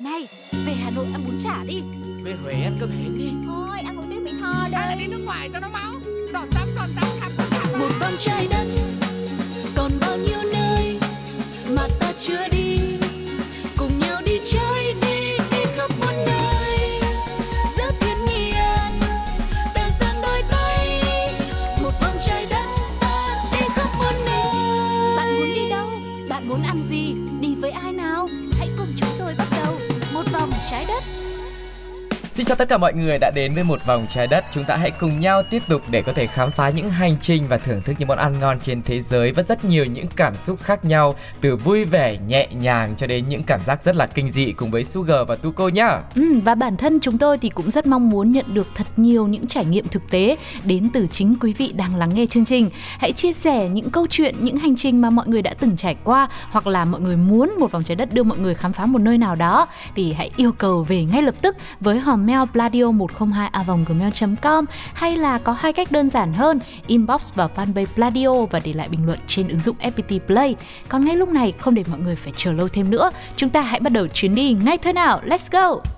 Này, về Hà Nội ăn bún chả đi. Về Huế ăn cơm hến đi. Thôi ăn một tiếng Mỹ Tho đây Hay là đi nước ngoài cho nó máu? Giọt tắm giọt tắm khắp tất cả Một vòng trái đất Còn bao nhiêu nơi Mà ta chưa đi Xin chào tất cả mọi người đã đến với một vòng trái đất. Chúng ta hãy cùng nhau tiếp tục để có thể khám phá những hành trình và thưởng thức những món ăn ngon trên thế giới với rất nhiều những cảm xúc khác nhau, từ vui vẻ, nhẹ nhàng cho đến những cảm giác rất là kinh dị cùng với Sugar và Tuko nhá. Ừ, và bản thân chúng tôi thì cũng rất mong muốn nhận được thật nhiều những trải nghiệm thực tế đến từ chính quý vị đang lắng nghe chương trình. Hãy chia sẻ những câu chuyện, những hành trình mà mọi người đã từng trải qua hoặc là mọi người muốn một vòng trái đất đưa mọi người khám phá một nơi nào đó thì hãy yêu cầu về ngay lập tức với hòm mail pladio 102 gmail com hay là có hai cách đơn giản hơn inbox vào fanpage Pladio và để lại bình luận trên ứng dụng FPT Play. Còn ngay lúc này không để mọi người phải chờ lâu thêm nữa, chúng ta hãy bắt đầu chuyến đi ngay thôi nào. Let's go!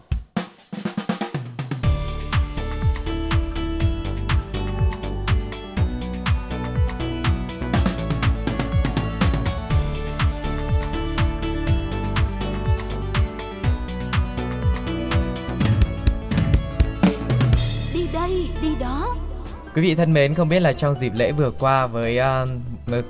Quý vị thân mến, không biết là trong dịp lễ vừa qua với uh,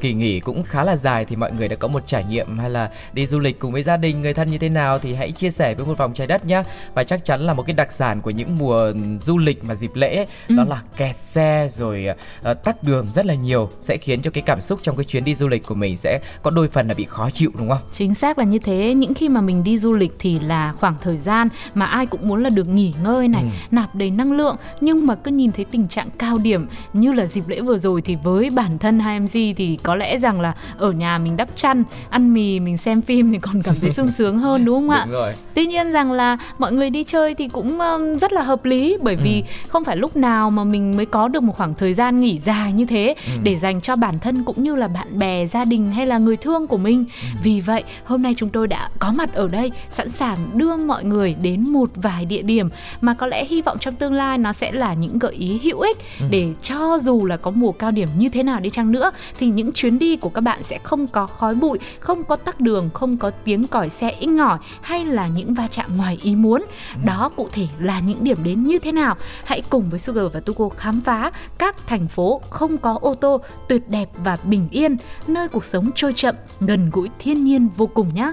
kỳ nghỉ cũng khá là dài thì mọi người đã có một trải nghiệm hay là đi du lịch cùng với gia đình, người thân như thế nào thì hãy chia sẻ với một vòng trái đất nhé. Và chắc chắn là một cái đặc sản của những mùa du lịch mà dịp lễ ấy, Ừ. đó là kẹt xe rồi uh, tắc đường rất là nhiều sẽ khiến cho cái cảm xúc trong cái chuyến đi du lịch của mình sẽ có đôi phần là bị khó chịu đúng không? Chính xác là như thế, những khi mà mình đi du lịch thì là khoảng thời gian mà ai cũng muốn là được nghỉ ngơi này, Ừ. nạp đầy năng lượng nhưng mà cứ nhìn thấy tình trạng cao điểm như là dịp lễ vừa rồi thì với bản thân hai MC thì có lẽ rằng là ở nhà mình đắp chăn, ăn mì, mình xem phim thì còn cảm thấy sung sướng hơn đúng không ạ? Đúng rồi. Tuy nhiên rằng là mọi người đi chơi thì cũng rất là hợp lý bởi vì không phải lúc nào mà mình mới có được một khoảng thời gian nghỉ dài như thế để dành cho bản thân cũng như là bạn bè, gia đình hay là người thương của mình. Vì vậy, hôm nay chúng tôi đã có mặt ở đây sẵn sàng đưa mọi người đến một vài địa điểm mà có lẽ hy vọng trong tương lai nó sẽ là những gợi ý hữu ích để cho dù là có mùa cao điểm như thế nào đi chăng nữa thì những chuyến đi của các bạn sẽ không có khói bụi, không có tắc đường, không có tiếng còi xe inh ngỏi hay là những va chạm ngoài ý muốn. Đó cụ thể là những điểm đến như thế nào? Hãy cùng với Sugar và Tuko khám phá các thành phố không có ô tô tuyệt đẹp và bình yên, nơi cuộc sống trôi chậm, gần gũi thiên nhiên vô cùng nhé.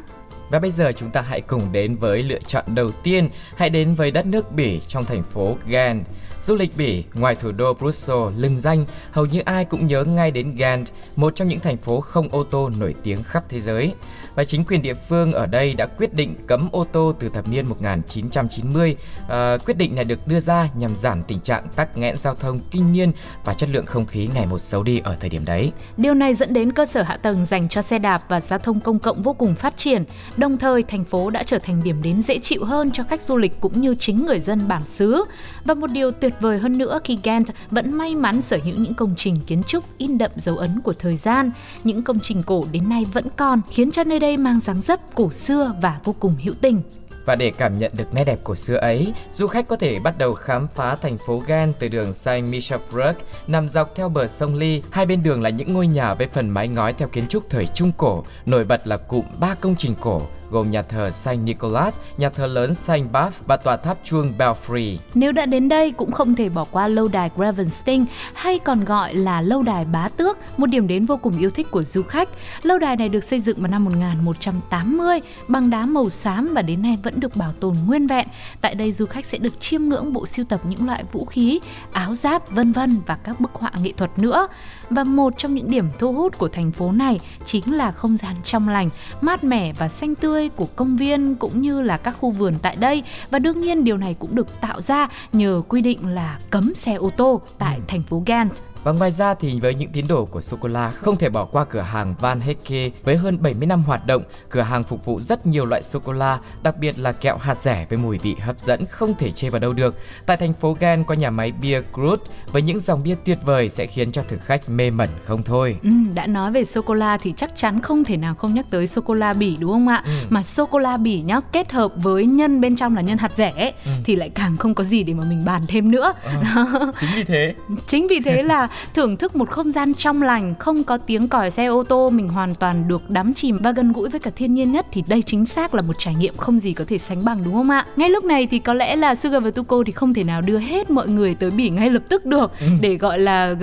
Và bây giờ chúng ta hãy cùng đến với lựa chọn đầu tiên, hãy đến với đất nước Bỉ trong thành phố Ghent. Du lịch Bỉ, ngoài thủ đô Brussels lừng danh, hầu như ai cũng nhớ ngay đến Ghent, một trong những thành phố không ô tô nổi tiếng khắp thế giới. Và chính quyền địa phương ở đây đã quyết định cấm ô tô từ thập niên 1990. À, ờ, quyết định này được đưa ra nhằm giảm tình trạng tắc nghẽn giao thông kinh niên và chất lượng không khí ngày một xấu đi ở thời điểm đấy. Điều này dẫn đến cơ sở hạ tầng dành cho xe đạp và giao thông công cộng vô cùng phát triển. Đồng thời, thành phố đã trở thành điểm đến dễ chịu hơn cho khách du lịch cũng như chính người dân bản xứ. Và một điều tuyệt vời hơn nữa khi Ghent vẫn may mắn sở hữu những công trình kiến trúc in đậm dấu ấn của thời gian. Những công trình cổ đến nay vẫn còn, khiến cho nơi đây mang dáng dấp cổ xưa và vô cùng hữu tình. Và để cảm nhận được nét đẹp cổ xưa ấy, du khách có thể bắt đầu khám phá thành phố Ghent từ đường Saint Michelsburg nằm dọc theo bờ sông Ly. Hai bên đường là những ngôi nhà với phần mái ngói theo kiến trúc thời Trung Cổ. Nổi bật là cụm ba công trình cổ gồm nhà thờ Saint Nicholas, nhà thờ lớn Saint Bath và tòa tháp chuông Belfry. Nếu đã đến đây cũng không thể bỏ qua lâu đài Gravenstein hay còn gọi là lâu đài Bá Tước, một điểm đến vô cùng yêu thích của du khách. Lâu đài này được xây dựng vào năm 1180 bằng đá màu xám và đến nay vẫn được bảo tồn nguyên vẹn. Tại đây du khách sẽ được chiêm ngưỡng bộ sưu tập những loại vũ khí, áo giáp vân vân và các bức họa nghệ thuật nữa. Và một trong những điểm thu hút của thành phố này chính là không gian trong lành, mát mẻ và xanh tươi của công viên cũng như là các khu vườn tại đây. Và đương nhiên điều này cũng được tạo ra nhờ quy định là cấm xe ô tô tại thành phố Ghent. Và ngoài ra thì với những tín đồ của sô cô la không thể bỏ qua cửa hàng Van Hecke với hơn 70 năm hoạt động, cửa hàng phục vụ rất nhiều loại sô cô la, đặc biệt là kẹo hạt rẻ với mùi vị hấp dẫn không thể chê vào đâu được. Tại thành phố Gen có nhà máy Beer Groot với những dòng bia tuyệt vời sẽ khiến cho thực khách mê mẩn không thôi. Ừ, đã nói về sô cô la thì chắc chắn không thể nào không nhắc tới sô cô la bỉ đúng không ạ? Ừ. Mà sô cô la bỉ nhá kết hợp với nhân bên trong là nhân hạt rẻ ấy, ừ. thì lại càng không có gì để mà mình bàn thêm nữa. Ờ, chính vì thế. chính vì thế là thưởng thức một không gian trong lành, không có tiếng còi xe ô tô, mình hoàn toàn được đắm chìm và gần gũi với cả thiên nhiên nhất thì đây chính xác là một trải nghiệm không gì có thể sánh bằng đúng không ạ? Ngay lúc này thì có lẽ là Sugar và Tuko thì không thể nào đưa hết mọi người tới bỉ ngay lập tức được ừ. để gọi là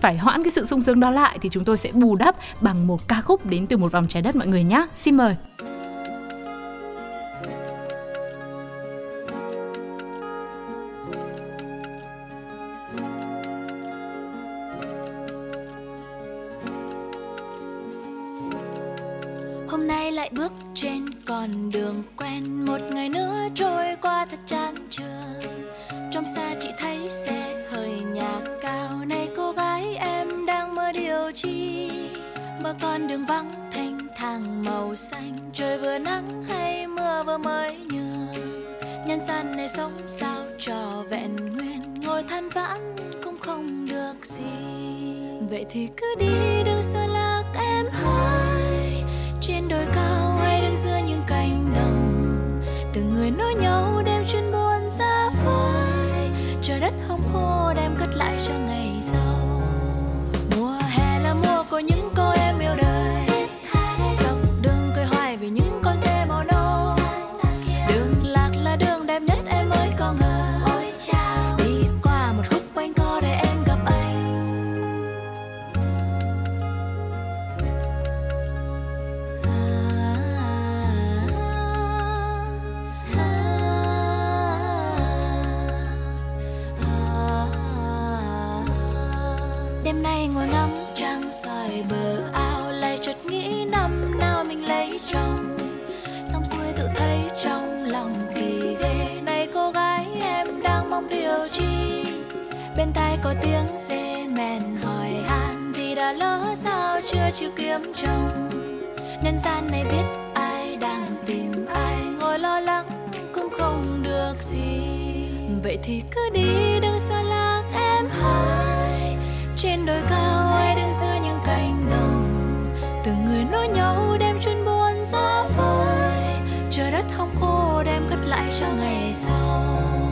phải hoãn cái sự sung sướng đó lại thì chúng tôi sẽ bù đắp bằng một ca khúc đến từ một vòng trái đất mọi người nhé. Xin mời. Đường vắng, thanh thang màu xanh. Trời vừa nắng hay mưa vừa mới nhường. Nhân gian này sống sao cho vẹn nguyên. Ngồi than vãn cũng không được gì. Vậy thì cứ đi, đừng xa lạc em hai. Trên đồi cao đêm nay ngồi ngắm trăng soi bờ ao, lại chợt nghĩ năm nào mình lấy chồng. Xong xuôi tự thấy trong lòng kỳ ghê, này cô gái em đang mong điều chi? Bên tai có tiếng dê mèn hỏi han, thì đã lỡ sao chưa chịu kiếm chồng? Nhân gian này biết ai đang tìm ai, ngồi lo lắng cũng không được gì. Vậy thì cứ đi, đừng xa lạc em hai trên đồi cao ai đứng giữa những cánh đồng. Từng người nói nhau đem chuyên buồn ra phơi trời đất hông khô đem cất lại cho ngày sau.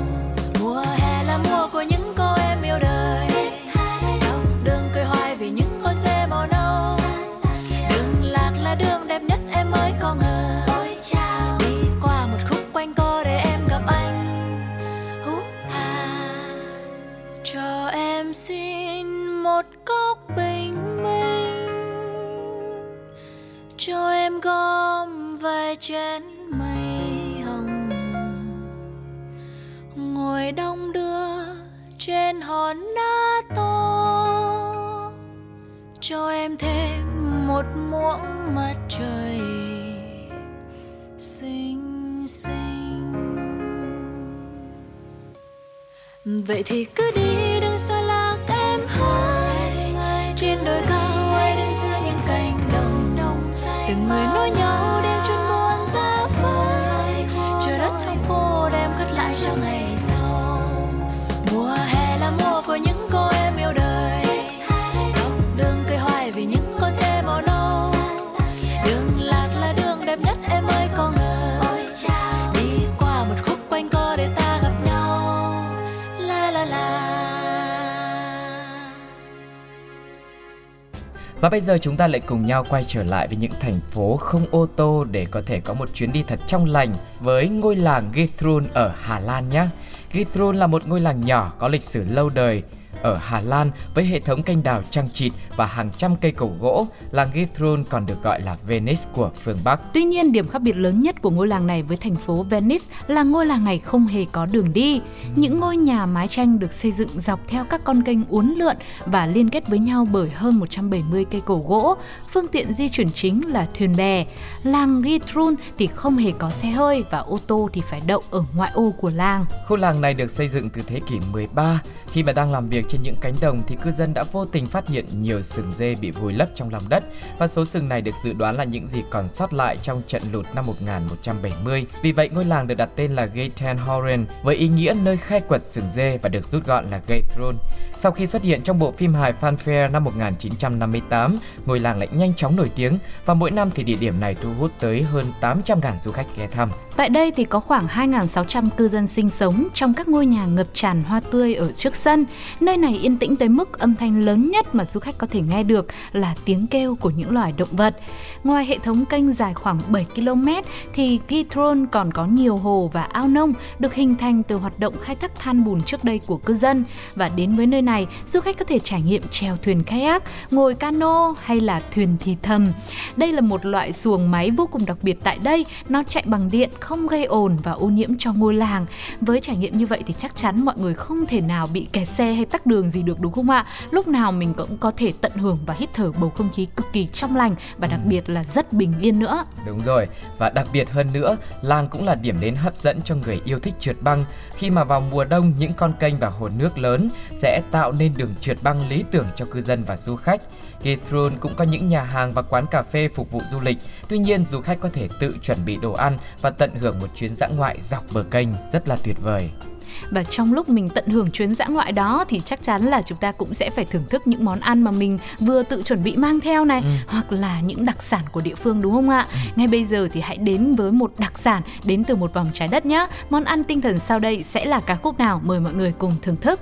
Và bây giờ chúng ta lại cùng nhau quay trở lại với những thành phố không ô tô để có thể có một chuyến đi thật trong lành với ngôi làng Githrun ở Hà Lan nhé. Githrun là một ngôi làng nhỏ có lịch sử lâu đời ở Hà Lan với hệ thống kênh đào trăng trịt và hàng trăm cây cầu gỗ, làng Githrun còn được gọi là Venice của phương Bắc. Tuy nhiên, điểm khác biệt lớn nhất của ngôi làng này với thành phố Venice là ngôi làng này không hề có đường đi. Những ngôi nhà mái tranh được xây dựng dọc theo các con kênh uốn lượn và liên kết với nhau bởi hơn 170 cây cổ gỗ. Phương tiện di chuyển chính là thuyền bè. Làng Githrun thì không hề có xe hơi và ô tô thì phải đậu ở ngoại ô của làng. Khu làng này được xây dựng từ thế kỷ 13 khi mà đang làm việc trên những cánh đồng thì cư dân đã vô tình phát hiện nhiều sừng dê bị vùi lấp trong lòng đất và số sừng này được dự đoán là những gì còn sót lại trong trận lụt năm 1170. Vì vậy ngôi làng được đặt tên là Gayten Horen với ý nghĩa nơi khai quật sừng dê và được rút gọn là Gaythrun. Sau khi xuất hiện trong bộ phim hài Fanfare năm 1958, ngôi làng lại nhanh chóng nổi tiếng và mỗi năm thì địa điểm này thu hút tới hơn 800.000 du khách ghé thăm. Tại đây thì có khoảng 2.600 cư dân sinh sống trong các ngôi nhà ngập tràn hoa tươi ở trước sân. Nơi nơi này yên tĩnh tới mức âm thanh lớn nhất mà du khách có thể nghe được là tiếng kêu của những loài động vật. Ngoài hệ thống kênh dài khoảng 7 km thì Gitron còn có nhiều hồ và ao nông được hình thành từ hoạt động khai thác than bùn trước đây của cư dân. Và đến với nơi này, du khách có thể trải nghiệm chèo thuyền kayak, ngồi cano hay là thuyền thì thầm. Đây là một loại xuồng máy vô cùng đặc biệt tại đây, nó chạy bằng điện, không gây ồn và ô nhiễm cho ngôi làng. Với trải nghiệm như vậy thì chắc chắn mọi người không thể nào bị kẹt xe hay tắc đường gì được đúng không ạ? Lúc nào mình cũng có thể tận hưởng và hít thở bầu không khí cực kỳ trong lành và đặc biệt là rất bình yên nữa. Đúng rồi, và đặc biệt hơn nữa, làng cũng là điểm đến hấp dẫn cho người yêu thích trượt băng. Khi mà vào mùa đông, những con kênh và hồ nước lớn sẽ tạo nên đường trượt băng lý tưởng cho cư dân và du khách. Githrun cũng có những nhà hàng và quán cà phê phục vụ du lịch. Tuy nhiên, du khách có thể tự chuẩn bị đồ ăn và tận hưởng một chuyến dã ngoại dọc bờ kênh rất là tuyệt vời. Và trong lúc mình tận hưởng chuyến dã ngoại đó thì chắc chắn là chúng ta cũng sẽ phải thưởng thức những món ăn mà mình vừa tự chuẩn bị mang theo này ừ. hoặc là những đặc sản của địa phương đúng không ạ? Ừ. Ngay bây giờ thì hãy đến với một đặc sản đến từ một vòng trái đất nhé. Món ăn tinh thần sau đây sẽ là ca khúc nào? Mời mọi người cùng thưởng thức.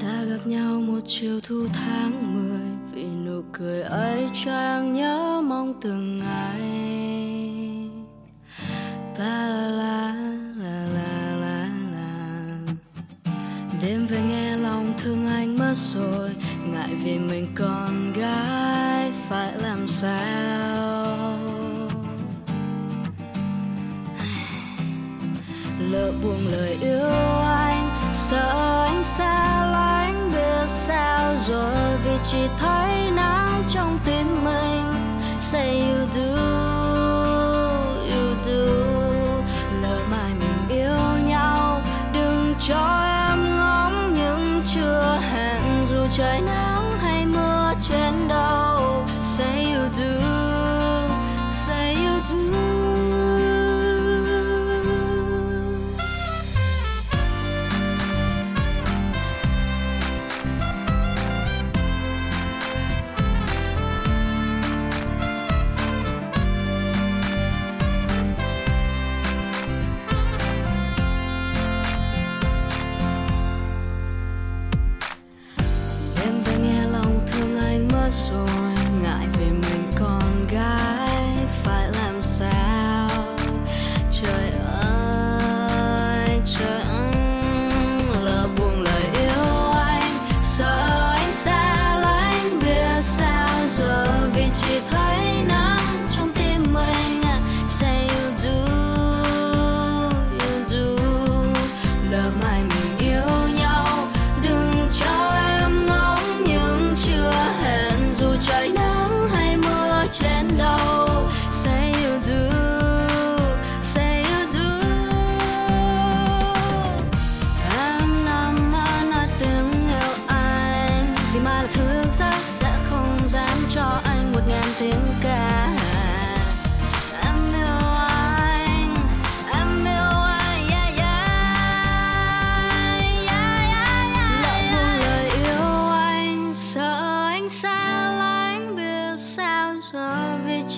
Ta gặp nhau một chiều thu tháng 10 vì nụ cười ấy cho em nhớ mong từng ngày. La la rồi, ngại vì mình con gái phải làm sao? Lỡ buông lời yêu anh, sợ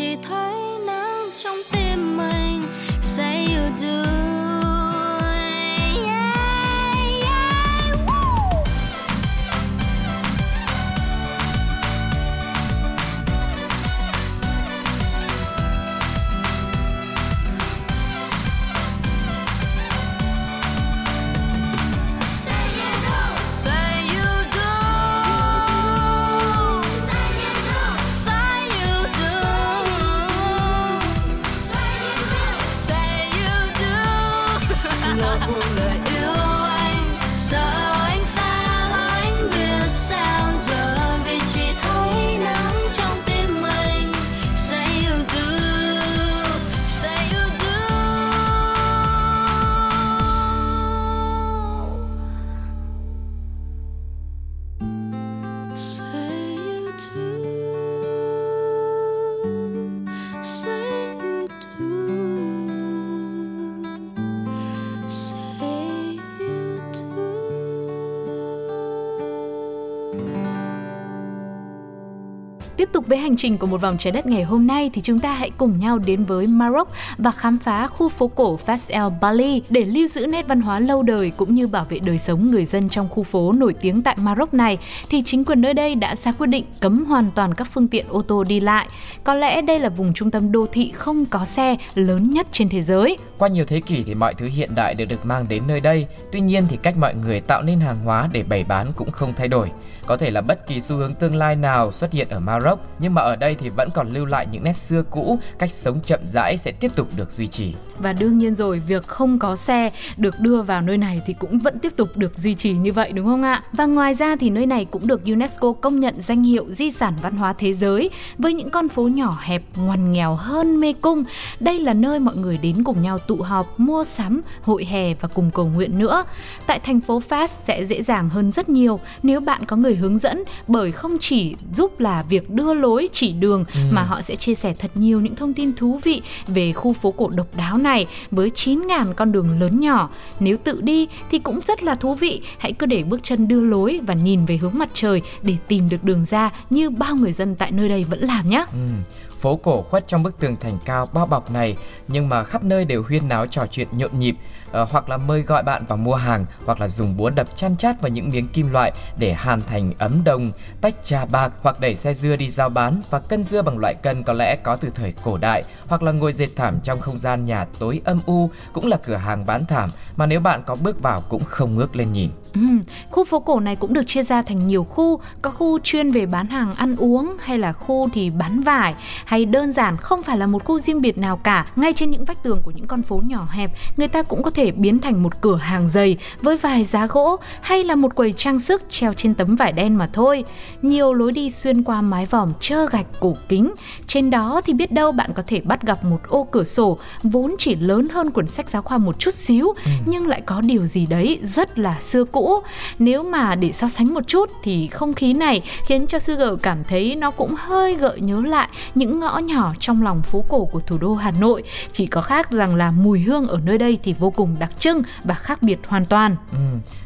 吉他 tục với hành trình của một vòng trái đất ngày hôm nay thì chúng ta hãy cùng nhau đến với Maroc và khám phá khu phố cổ Fes El Bali để lưu giữ nét văn hóa lâu đời cũng như bảo vệ đời sống người dân trong khu phố nổi tiếng tại Maroc này thì chính quyền nơi đây đã ra quyết định cấm hoàn toàn các phương tiện ô tô đi lại. Có lẽ đây là vùng trung tâm đô thị không có xe lớn nhất trên thế giới. Qua nhiều thế kỷ thì mọi thứ hiện đại đều được mang đến nơi đây. Tuy nhiên thì cách mọi người tạo nên hàng hóa để bày bán cũng không thay đổi. Có thể là bất kỳ xu hướng tương lai nào xuất hiện ở Maroc, nhưng mà ở đây thì vẫn còn lưu lại những nét xưa cũ, cách sống chậm rãi sẽ tiếp tục được duy trì. Và đương nhiên rồi, việc không có xe được đưa vào nơi này thì cũng vẫn tiếp tục được duy trì như vậy đúng không ạ? Và ngoài ra thì nơi này cũng được UNESCO công nhận danh hiệu di sản văn hóa thế giới với những con phố nhỏ hẹp ngoằn nghèo hơn mê cung. Đây là nơi mọi người đến cùng nhau tụ họp, mua sắm, hội hè và cùng cầu nguyện nữa. Tại thành phố Fast sẽ dễ dàng hơn rất nhiều nếu bạn có người hướng dẫn bởi không chỉ giúp là việc đưa lối chỉ đường ừ. mà họ sẽ chia sẻ thật nhiều những thông tin thú vị về khu phố cổ độc đáo này với 9.000 con đường lớn nhỏ. Nếu tự đi thì cũng rất là thú vị. Hãy cứ để bước chân đưa lối và nhìn về hướng mặt trời để tìm được đường ra như bao người dân tại nơi đây vẫn làm nhé. Ừ phố cổ khuất trong bức tường thành cao bao bọc này nhưng mà khắp nơi đều huyên náo trò chuyện nhộn nhịp uh, hoặc là mời gọi bạn vào mua hàng hoặc là dùng búa đập chăn chát vào những miếng kim loại để hàn thành ấm đồng, tách trà bạc hoặc đẩy xe dưa đi giao bán và cân dưa bằng loại cân có lẽ có từ thời cổ đại hoặc là ngồi dệt thảm trong không gian nhà tối âm u cũng là cửa hàng bán thảm mà nếu bạn có bước vào cũng không ngước lên nhìn. Ừ, khu phố cổ này cũng được chia ra thành nhiều khu, có khu chuyên về bán hàng ăn uống hay là khu thì bán vải hay đơn giản không phải là một khu riêng biệt nào cả. Ngay trên những vách tường của những con phố nhỏ hẹp, người ta cũng có thể biến thành một cửa hàng giày với vài giá gỗ hay là một quầy trang sức treo trên tấm vải đen mà thôi. Nhiều lối đi xuyên qua mái vòm trơ gạch cổ kính. Trên đó thì biết đâu bạn có thể bắt gặp một ô cửa sổ vốn chỉ lớn hơn cuốn sách giáo khoa một chút xíu ừ. nhưng lại có điều gì đấy rất là xưa cũ nếu mà để so sánh một chút thì không khí này khiến cho Sugar cảm thấy nó cũng hơi gợi nhớ lại những ngõ nhỏ trong lòng phố cổ của thủ đô Hà Nội chỉ có khác rằng là mùi hương ở nơi đây thì vô cùng đặc trưng và khác biệt hoàn toàn ừ.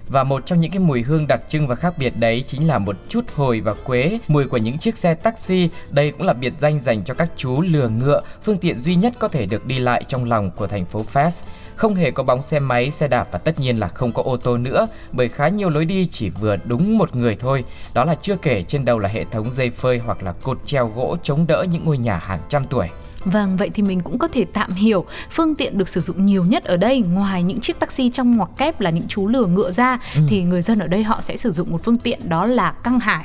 Và một trong những cái mùi hương đặc trưng và khác biệt đấy chính là một chút hồi và quế, mùi của những chiếc xe taxi. Đây cũng là biệt danh dành cho các chú lừa ngựa, phương tiện duy nhất có thể được đi lại trong lòng của thành phố Fast. Không hề có bóng xe máy, xe đạp và tất nhiên là không có ô tô nữa, bởi khá nhiều lối đi chỉ vừa đúng một người thôi. Đó là chưa kể trên đầu là hệ thống dây phơi hoặc là cột treo gỗ chống đỡ những ngôi nhà hàng trăm tuổi. Vâng, vậy thì mình cũng có thể tạm hiểu phương tiện được sử dụng nhiều nhất ở đây ngoài những chiếc taxi trong ngoặc kép là những chú lừa ngựa ra ừ. thì người dân ở đây họ sẽ sử dụng một phương tiện đó là căng hải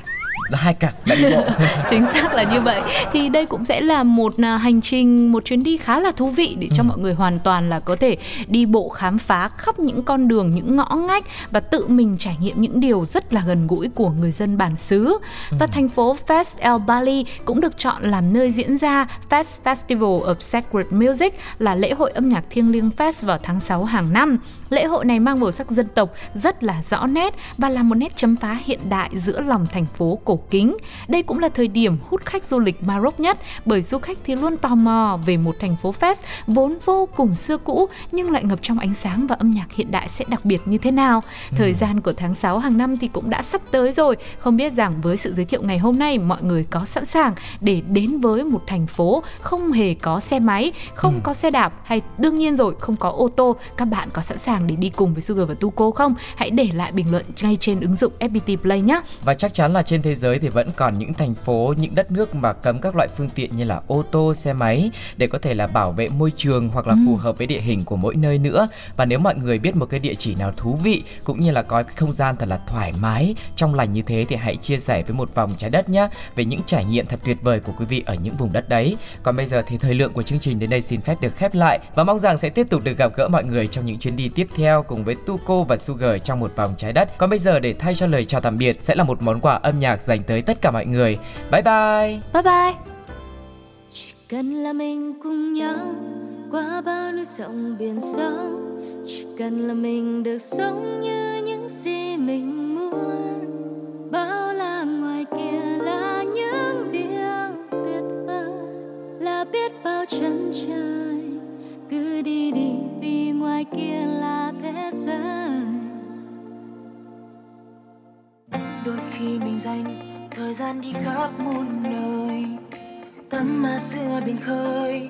là hai cẳng là đi bộ. Chính xác là như vậy. Thì đây cũng sẽ là một à, hành trình một chuyến đi khá là thú vị để cho ừ. mọi người hoàn toàn là có thể đi bộ khám phá khắp những con đường những ngõ ngách và tự mình trải nghiệm những điều rất là gần gũi của người dân bản xứ. Ừ. và thành phố Fest El Bali cũng được chọn làm nơi diễn ra Fest Festival of Sacred Music là lễ hội âm nhạc thiêng liêng Fest vào tháng 6 hàng năm. Lễ hội này mang màu sắc dân tộc rất là rõ nét và là một nét chấm phá hiện đại giữa lòng thành phố cổ kính. Đây cũng là thời điểm hút khách du lịch Maroc nhất bởi du khách thì luôn tò mò về một thành phố Fes vốn vô cùng xưa cũ nhưng lại ngập trong ánh sáng và âm nhạc hiện đại sẽ đặc biệt như thế nào. Ừ. Thời gian của tháng 6 hàng năm thì cũng đã sắp tới rồi. Không biết rằng với sự giới thiệu ngày hôm nay mọi người có sẵn sàng để đến với một thành phố không hề có xe máy, không ừ. có xe đạp hay đương nhiên rồi không có ô tô. Các bạn có sẵn sàng để đi cùng với Sugar và Tuko không? Hãy để lại bình luận ngay trên ứng dụng FPT Play nhé. Và chắc chắn là trên thế giới thì vẫn còn những thành phố, những đất nước mà cấm các loại phương tiện như là ô tô, xe máy để có thể là bảo vệ môi trường hoặc là ừ. phù hợp với địa hình của mỗi nơi nữa. Và nếu mọi người biết một cái địa chỉ nào thú vị cũng như là có cái không gian thật là thoải mái, trong lành như thế thì hãy chia sẻ với một vòng trái đất nhé về những trải nghiệm thật tuyệt vời của quý vị ở những vùng đất đấy. Còn bây giờ thì thời lượng của chương trình đến đây xin phép được khép lại và mong rằng sẽ tiếp tục được gặp gỡ mọi người trong những chuyến đi tiếp theo cùng với Tuko và Sugar trong một vòng trái đất. Còn bây giờ để thay cho lời chào tạm biệt sẽ là một món quà âm nhạc dành tới tất cả mọi người. Bye bye. Bye bye. Chỉ cần là mình cùng nhau qua bao núi sông biển sâu chỉ cần là mình được sống như những gì mình muốn bao la ngoài kia là những điều tuyệt vời là biết bao chân trời cứ đi đi vì ngoài kia là thế giới đôi khi mình dành thời gian đi khắp muôn nơi. Tấm ma xưa biển khơi,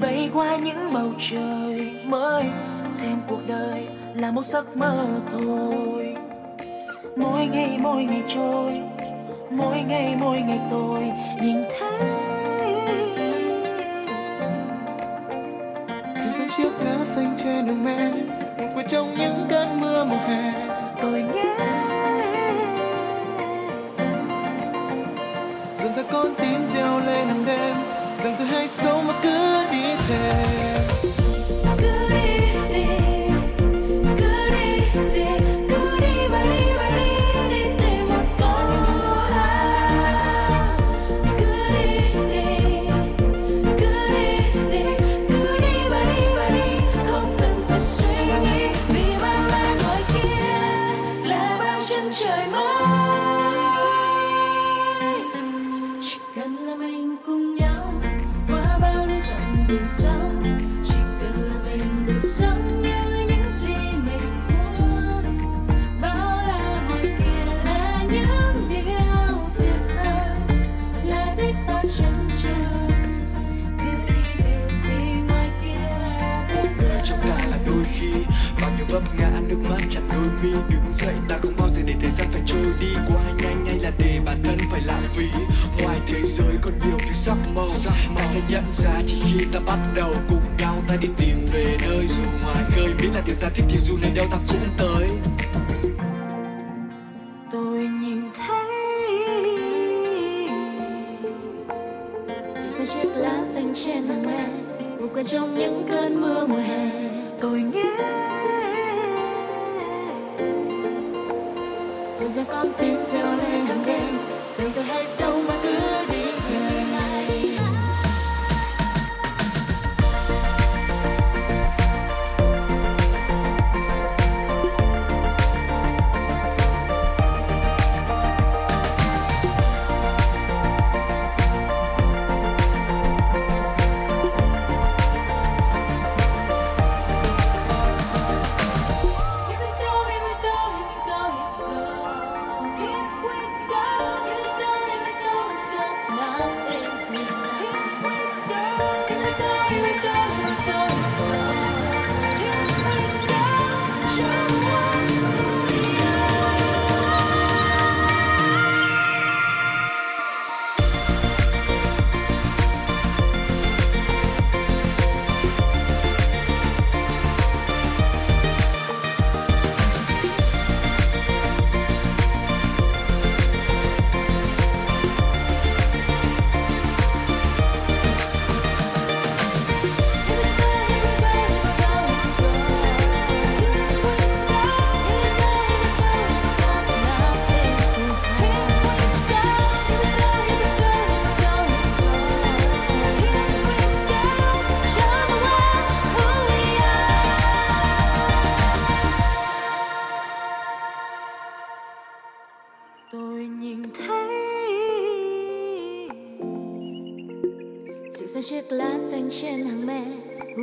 bay qua những bầu trời mới. Xem cuộc đời là một giấc mơ thôi. Mỗi ngày mỗi ngày trôi, mỗi ngày mỗi ngày tôi nhìn thấy. Dừng gian chiếc lá xanh trên đường mẹ một trong những vấp ngã nước mắt chặt đôi mi đứng dậy, ta không bao giờ để thời gian phải trôi đi. Quá nhanh hay là để bản thân phải lãng phí. Ngoài thế giới còn nhiều thứ sắc màu, ta sẽ nhận ra chỉ khi ta bắt đầu cùng nhau, ta đi tìm về nơi dù ngoài khơi. Biết là điều ta thích thì dù nơi đâu ta cũng tới. Tôi nhìn thấy dịu dàng chiếc lá xanh trên hàng me ngủ quên trong những cơn mưa mùa hè. Tôi nghe dàng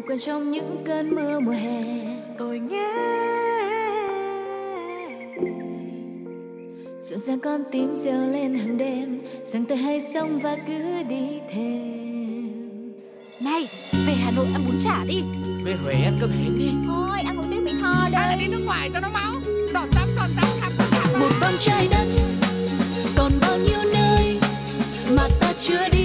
quên trong những cơn mưa mùa hè. Tôi nghe. Dịu dàng con tim reo lên hàng đêm rằng tôi hãy sống và cứ đi thêm Này, về Hà Nội ăn bún chả đi. Về Huế ăn cơm hến đi. Thôi ăn một tiếng Mỹ Tho Hay là đây đi nước ngoài cho nó máu? Giọt tắm giọt tắm khắp tất cả một vòng trái đất còn bao nhiêu nơi mà ta chưa đi